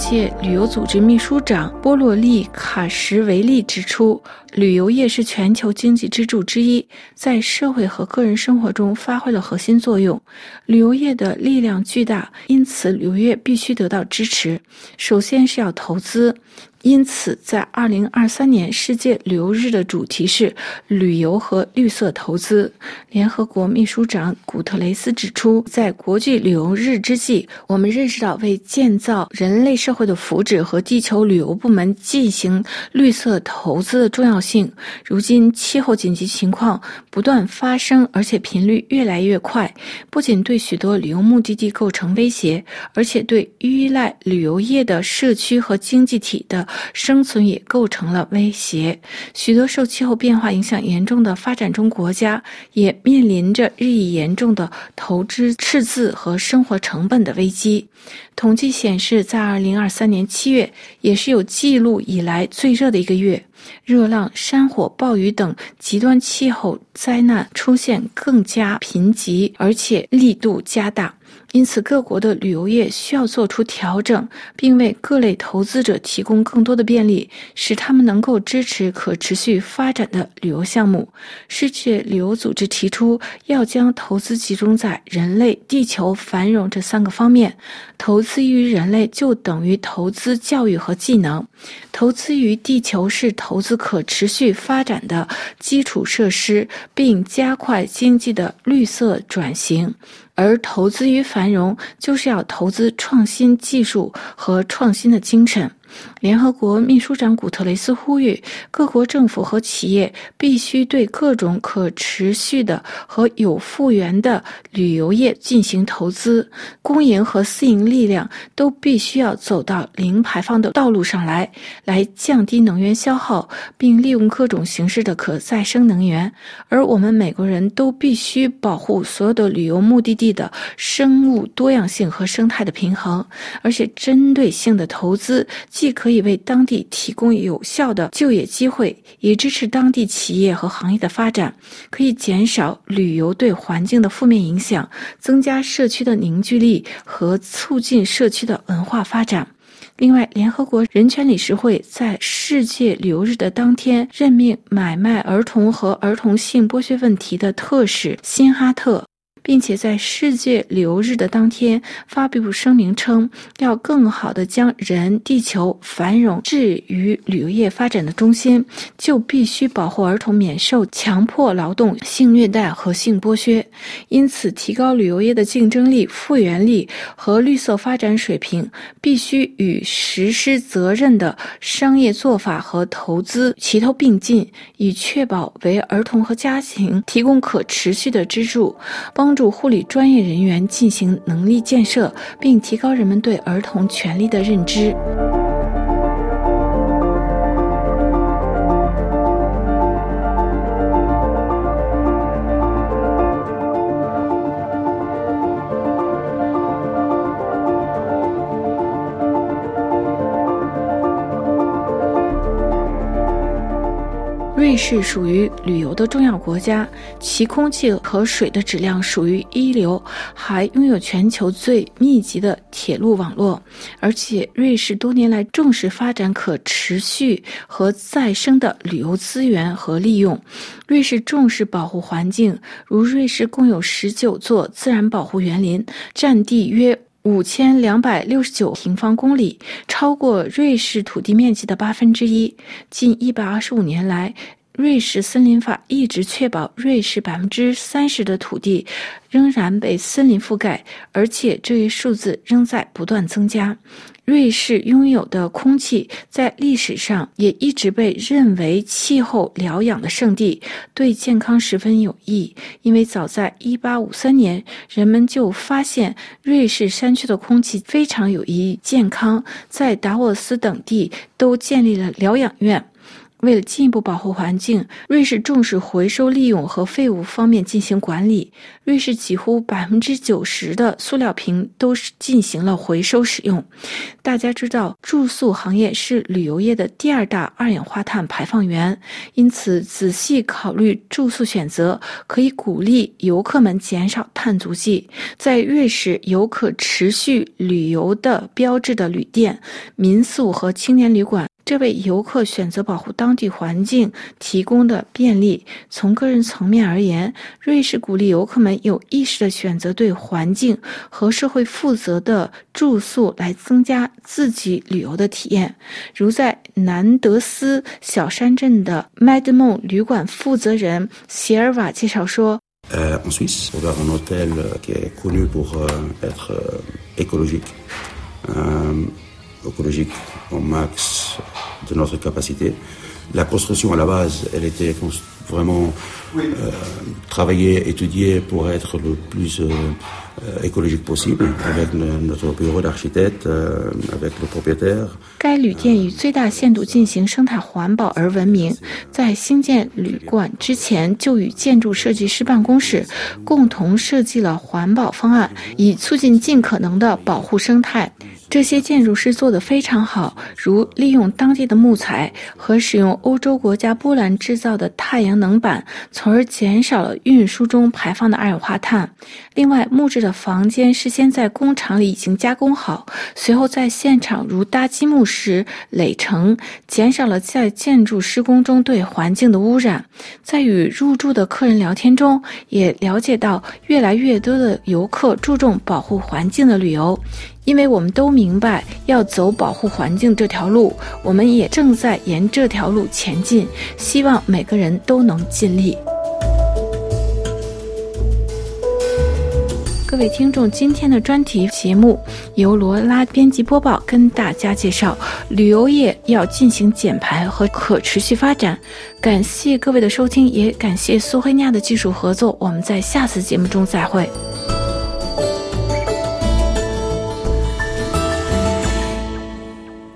界旅游组织秘书长波罗利卡什维利指出，旅游业是全球经济支柱之一，在社会和个人生活中发挥了核心作用。旅游业的力量巨大，因此旅游业必须得到支持。首先是要投资。因此，在二零二三年世界旅游日的主题是旅游和绿色投资。联合国秘书长古特雷斯指出，在国际旅游日之际，我们认识到为建造人类社会的福祉和地球旅游部门进行绿色投资的重要性。如今，气候紧急情况不断发生，而且频率越来越快，不仅对许多旅游目的地构成威胁，而且对依赖旅游业的社区和经济体的。生存也构成了威胁。许多受气候变化影响严重的发展中国家也面临着日益严重的投资赤字和生活成本的危机。统计显示，在2023年7月，也是有记录以来最热的一个月，热浪、山火、暴雨等极端气候灾难出现更加频集，而且力度加大。因此，各国的旅游业需要做出调整，并为各类投资者提供更多的便利，使他们能够支持可持续发展的旅游项目。世界旅游组织提出，要将投资集中在人类、地球繁荣这三个方面。投资于人类，就等于投资教育和技能；投资于地球，是投资可持续发展的基础设施，并加快经济的绿色转型。而投资于繁荣，就是要投资创新技术和创新的精神。联合国秘书长古特雷斯呼吁各国政府和企业必须对各种可持续的和有复原的旅游业进行投资，公营和私营力量都必须要走到零排放的道路上来，来降低能源消耗，并利用各种形式的可再生能源。而我们每个人都必须保护所有的旅游目的地的生物多样性和生态的平衡，而且针对性的投资。既可以为当地提供有效的就业机会，也支持当地企业和行业的发展，可以减少旅游对环境的负面影响，增加社区的凝聚力和促进社区的文化发展。另外，联合国人权理事会在世界旅游日的当天任命买卖儿童和儿童性剥削问题的特使辛哈特。并且在世界旅游日的当天发布声明称，要更好地将人、地球、繁荣置于旅游业发展的中心，就必须保护儿童免受强迫劳动、性虐待和性剥削。因此，提高旅游业的竞争力、复原力和绿色发展水平，必须与实施责任的商业做法和投资齐头并进，以确保为儿童和家庭提供可持续的支柱，帮。帮助护理专业人员进行能力建设，并提高人们对儿童权利的认知。瑞士属于旅游的重要国家，其空气和水的质量属于一流，还拥有全球最密集的铁路网络。而且，瑞士多年来重视发展可持续和再生的旅游资源和利用。瑞士重视保护环境，如瑞士共有十九座自然保护园林，占地约五千两百六十九平方公里，超过瑞士土地面积的八分之一。近一百二十五年来，瑞士森林法一直确保瑞士百分之三十的土地仍然被森林覆盖，而且这一数字仍在不断增加。瑞士拥有的空气在历史上也一直被认为气候疗养的圣地，对健康十分有益。因为早在1853年，人们就发现瑞士山区的空气非常有益健康，在达沃斯等地都建立了疗养院。为了进一步保护环境，瑞士重视回收利用和废物方面进行管理。瑞士几乎百分之九十的塑料瓶都是进行了回收使用。大家知道，住宿行业是旅游业的第二大二氧化碳排放源，因此仔细考虑住宿选择，可以鼓励游客们减少碳足迹。在瑞士有可持续旅游的标志的旅店、民宿和青年旅馆。这为游客选择保护当地环境提供的便利。从个人层面而言，瑞士鼓励游客们有意识地选择对环境和社会负责的住宿，来增加自己旅游的体验。如在南德斯小山镇的麦德梦旅馆负责人席尔瓦介绍说：“呃，en Suisse, on a un hôtel qui est connu pour être écologique, écologique au max.” de notre capacité. La construction à la base, elle était vraiment euh, travaillée, étudiée pour être le plus euh, euh, écologique possible avec le, notre bureau d'architecte, euh, avec le propriétaire. 该旅店以最大限度进行生态环保而闻名，在兴建旅馆之前就与建筑设计师办公室共同设计了环保方案，以促进尽可能的保护生态。 这些建筑师做得非常好，如利用当地的木材和使用欧洲国家波兰制造的太阳能板，从而减少了运输中排放的二氧化碳。另外，木质的房间事先在工厂里已经加工好，随后在现场如搭积木时垒成，减少了在建筑施工中对环境的污染。在与入住的客人聊天中，也了解到越来越多的游客注重保护环境的旅游。因为我们都明白要走保护环境这条路，我们也正在沿这条路前进。希望每个人都能尽力。各位听众，今天的专题节目由罗拉编辑播报，跟大家介绍旅游业要进行减排和可持续发展。感谢各位的收听，也感谢苏黑尼亚的技术合作。我们在下次节目中再会。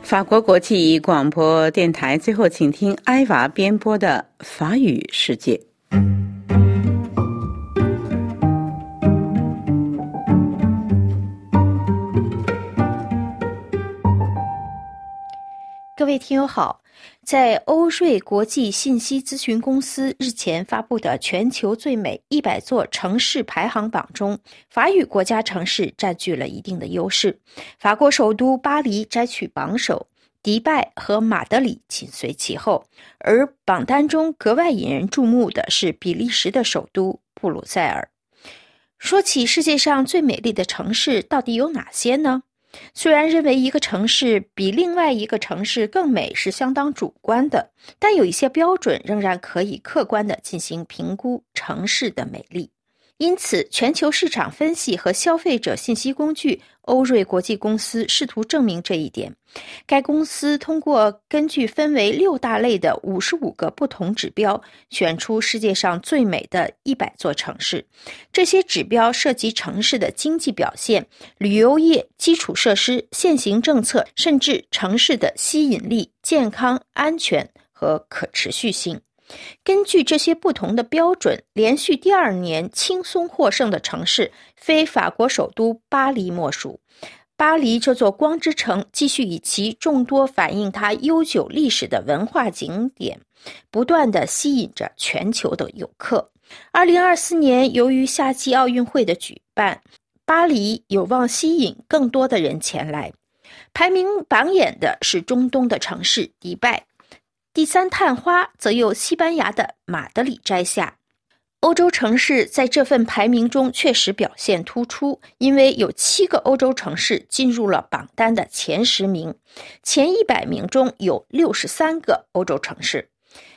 法国国际广播电台，最后请听埃娃编播的法语世界。各位听友好，在欧瑞国际信息咨询公司日前发布的全球最美一百座城市排行榜中，法语国家城市占据了一定的优势。法国首都巴黎摘取榜首，迪拜和马德里紧随其后。而榜单中格外引人注目的是比利时的首都布鲁塞尔。说起世界上最美丽的城市，到底有哪些呢？虽然认为一个城市比另外一个城市更美是相当主观的，但有一些标准仍然可以客观地进行评估城市的美丽。因此，全球市场分析和消费者信息工具欧瑞国际公司试图证明这一点。该公司通过根据分为六大类的五十五个不同指标，选出世界上最美的一百座城市。这些指标涉及城市的经济表现、旅游业、基础设施、现行政策，甚至城市的吸引力、健康、安全和可持续性。根据这些不同的标准，连续第二年轻松获胜的城市，非法国首都巴黎莫属。巴黎这座光之城，继续以其众多反映它悠久历史的文化景点，不断地吸引着全球的游客。二零二四年，由于夏季奥运会的举办，巴黎有望吸引更多的人前来。排名榜眼的是中东的城市迪拜。第三探花则由西班牙的马德里摘下。欧洲城市在这份排名中确实表现突出，因为有七个欧洲城市进入了榜单的前十名，前一百名中有六十三个欧洲城市。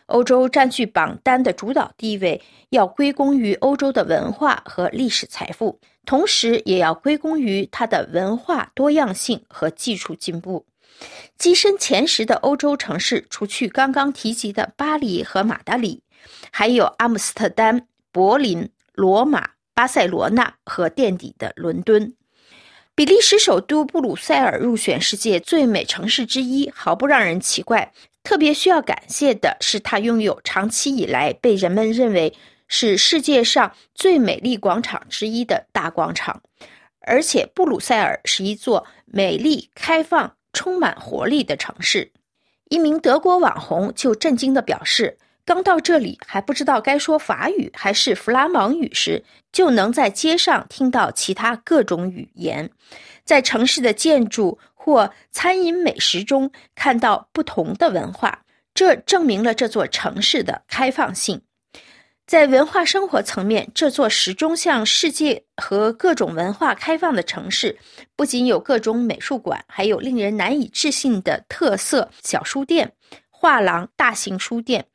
欧洲占据榜单的主导地位，要归功于欧洲的文化和历史财富，同时也要归功于它的文化多样性和技术进步。跻身前十的欧洲城市，除去刚刚提及的巴黎和马德里，还有阿姆斯特丹、柏林、罗马、巴塞罗那和垫底的伦敦。比利时首都布鲁塞尔入选世界最美城市之一，毫不让人奇怪。特别需要感谢的是，它拥有长期以来被人们认为是世界上最美丽广场之一的大广场，而且布鲁塞尔是一座美丽、开放。充满活力的城市，一名德国网红就震惊地表示：“刚到这里还不知道该说法语还是弗拉芒语时，就能在街上听到其他各种语言，在城市的建筑或餐饮美食中看到不同的文化，这证明了这座城市的开放性。”在文化生活层面，这座始终向世界和各种文化开放的城市，不仅有各种美术馆，还有令人难以置信的特色小书店、画廊、大型书店。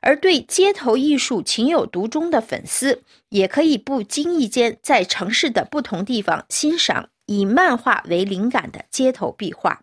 而对街头艺术情有独钟的粉丝，也可以不经意间在城市的不同地方欣赏以漫画为灵感的街头壁画。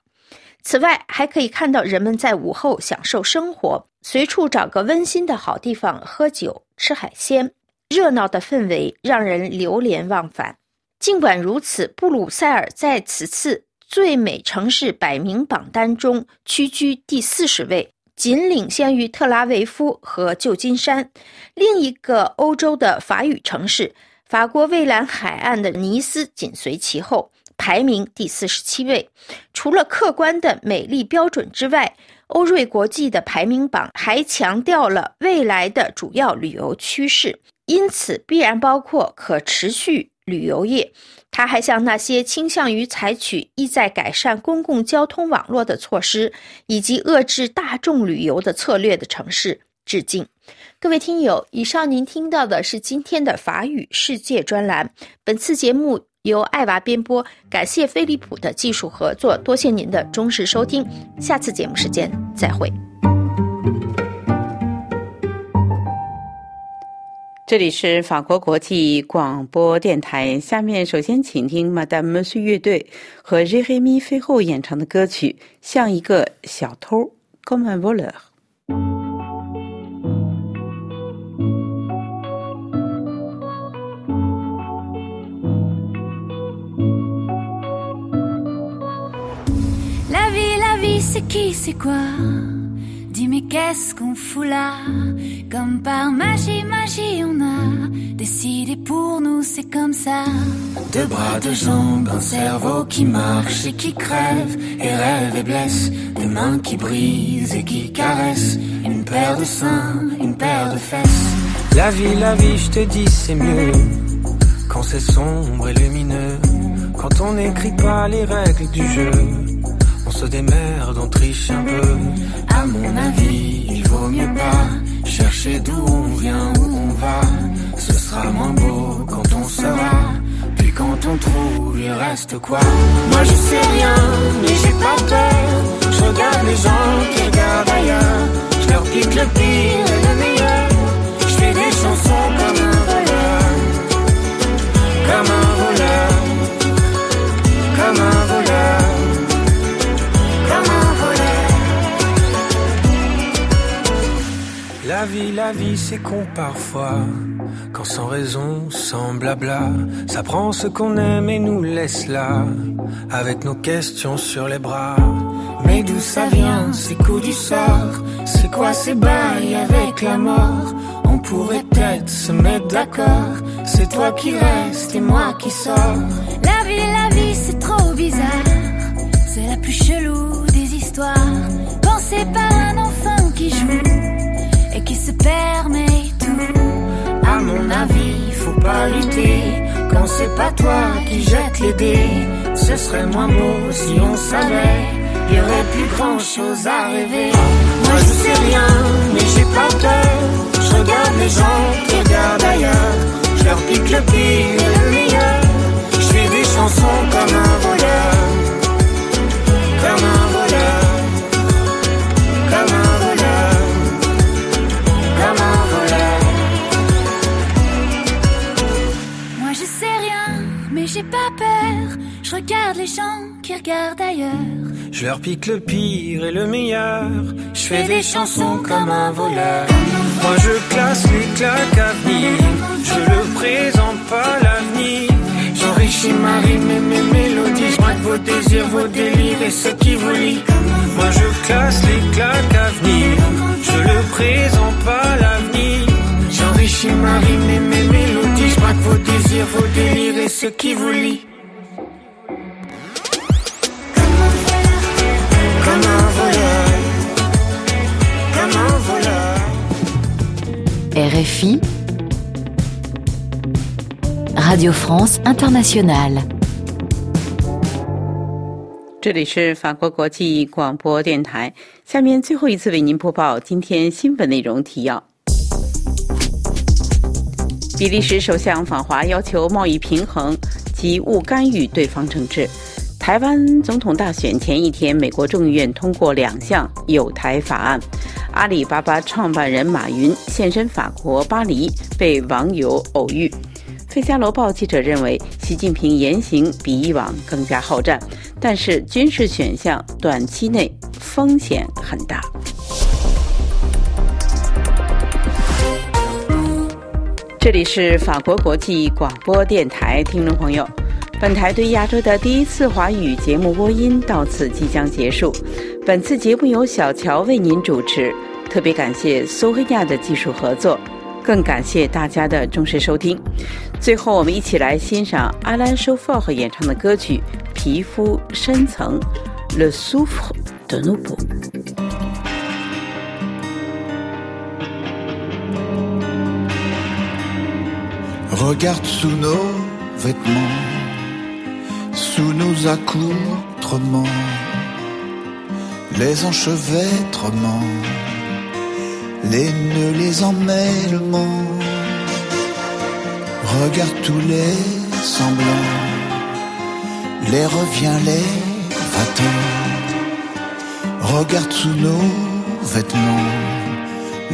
此外，还可以看到人们在午后享受生活，随处找个温馨的好地方喝酒、吃海鲜，热闹的氛围让人流连忘返。尽管如此，布鲁塞尔在此次最美城市百名榜单中屈居第四十位，仅领先于特拉维夫和旧金山。另一个欧洲的法语城市——法国蔚蓝海岸的尼斯紧随其后。排名第四十七位。除了客观的美丽标准之外，欧瑞国际的排名榜还强调了未来的主要旅游趋势，因此必然包括可持续旅游业。他还向那些倾向于采取意在改善公共交通网络的措施，以及遏制大众旅游的策略的城市致敬。各位听友，以上您听到的是今天的法语世界专栏。本次节目。由艾娃编播，感谢飞利浦的技术合作，多谢您的忠实收听，下次节目时间再会。这里是法国国际广播电台，下面首先请听 Madame Monsieur 乐队和 j e r e m y 飞后演唱的歌曲《像一个小偷》，Comme un voleur。Qui, c'est quoi? Dis mais qu'est-ce qu'on fout là? Comme par magie, magie, on a décidé pour nous, c'est comme ça. Deux bras, deux jambes, un cerveau qui marche et qui crève, et rêve et blesse, des mains qui brisent et qui caressent, une paire de seins, une paire de fesses. La vie, la vie, je te dis, c'est mieux quand c'est sombre et lumineux, quand on n'écrit pas les règles du jeu se démerde, on triche un peu. À mon avis, il vaut mieux pas chercher d'où on vient, où on va. Ce sera moins beau quand on sera reste quoi? Moi je sais rien, mais j'ai pas peur. Je regarde les gens qui regardent ailleurs. Je leur pique le pire et le meilleur. La vie, la vie, c'est con parfois. Quand sans raison, sans blabla, ça prend ce qu'on aime et nous laisse là, avec nos questions sur les bras. Mais d'où ça vient, ces coups du sort? C'est quoi ces bails avec la mort? On pourrait peut-être se mettre d'accord. C'est toi qui restes et moi qui sors. La vie, la vie, c'est trop bizarre. C'est la plus chelou des histoires. Pensez pas un enfant qui joue se permet tout. À mon avis, faut pas lutter. Quand c'est pas toi qui jette les dés, ce serait moins beau si on savait. Y aurait plus grand chose à rêver. Moi je sais rien, mais j'ai pas peur. Je regarde les gens qui regardent ailleurs. Je leur pique le pire et le meilleur. Je fais des chansons comme un voleur. Je regarde les gens qui regardent ailleurs. Je leur pique le pire et le meilleur. Je fais des chansons comme un voleur. Moi je classe les claques à venir. Je le présente pas l'avenir. J'enrichis ma rime et mes mélodies. Je vos désirs, vos délires et ce qui vous lie. Moi je classe les claques à venir. Je le présente pas l'avenir. J'enrichis ma rime et mes mélodies. Je vos désirs, vos délires et ce qui vous lie. RFI Radio France International 这里是法国国际广播电台。下面最后一次为您播报今天新闻内容提要：比利时首相访华要求贸易平衡及勿干预对方政治。台湾总统大选前一天，美国众议院通过两项有台法案。阿里巴巴创办人马云现身法国巴黎，被网友偶遇。《费加罗报》记者认为，习近平言行比以往更加好战，但是军事选项短期内风险很大。这里是法国国际广播电台，听众朋友，本台对亚洲的第一次华语节目播音到此即将结束。本次节目由小乔为您主持，特别感谢苏黑亚的技术合作。更感谢大家的忠实收听。最后，我们一起来欣赏阿兰·舒弗和演唱的歌曲《皮肤深层》（Le souffre de nos peaux）。Regarde sous nos vêtements, sous nos accoutrements, les enchevêtrements, les nœuds, les emmêlements. Regarde tous les semblants, les reviens, les va-t'en. Regarde sous nos vêtements,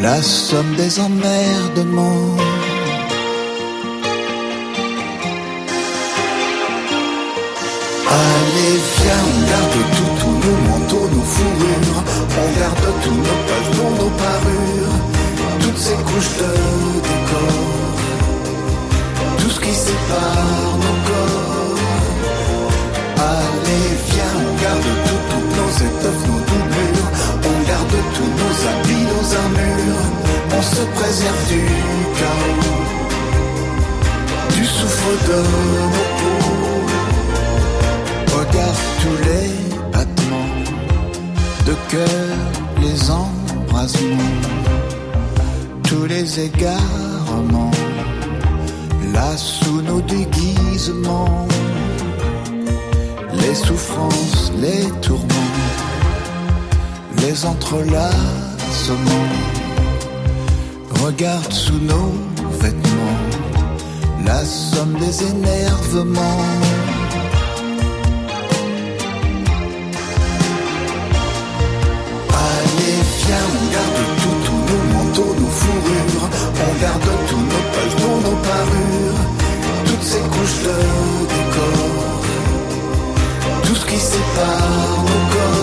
la somme des emmerdements. Allez, viens, on garde tout, tous nos manteaux, nos fourrures. On garde tous nos pavillons, nos parures. Toutes ces couches de décor. Tout ce qui sépare nos corps. Allez, viens, on garde tout, toutes nos étoffes, nos doublures. On garde tous nos habits, nos armures. On se préserve du chaos. Du souffle de nos peaux. Regarde tous les battements de cœur, les embrasements, tous les égarements, là sous nos déguisements, les souffrances, les tourments, les entrelacements. Regarde sous nos vêtements, la somme des énervements. On garde tous nos pages dans nos parures, toutes ces couches de décor, tout ce qui sépare nos corps.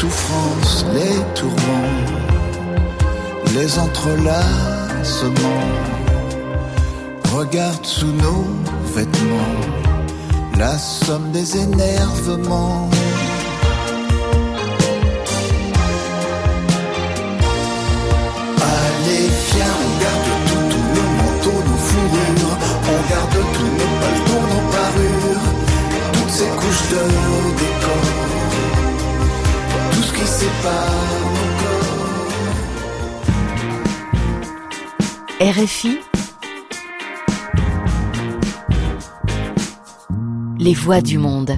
Souffrances, les tourments, les entrelacements. Regarde sous nos vêtements la somme des énervements. RFI Les voix du monde.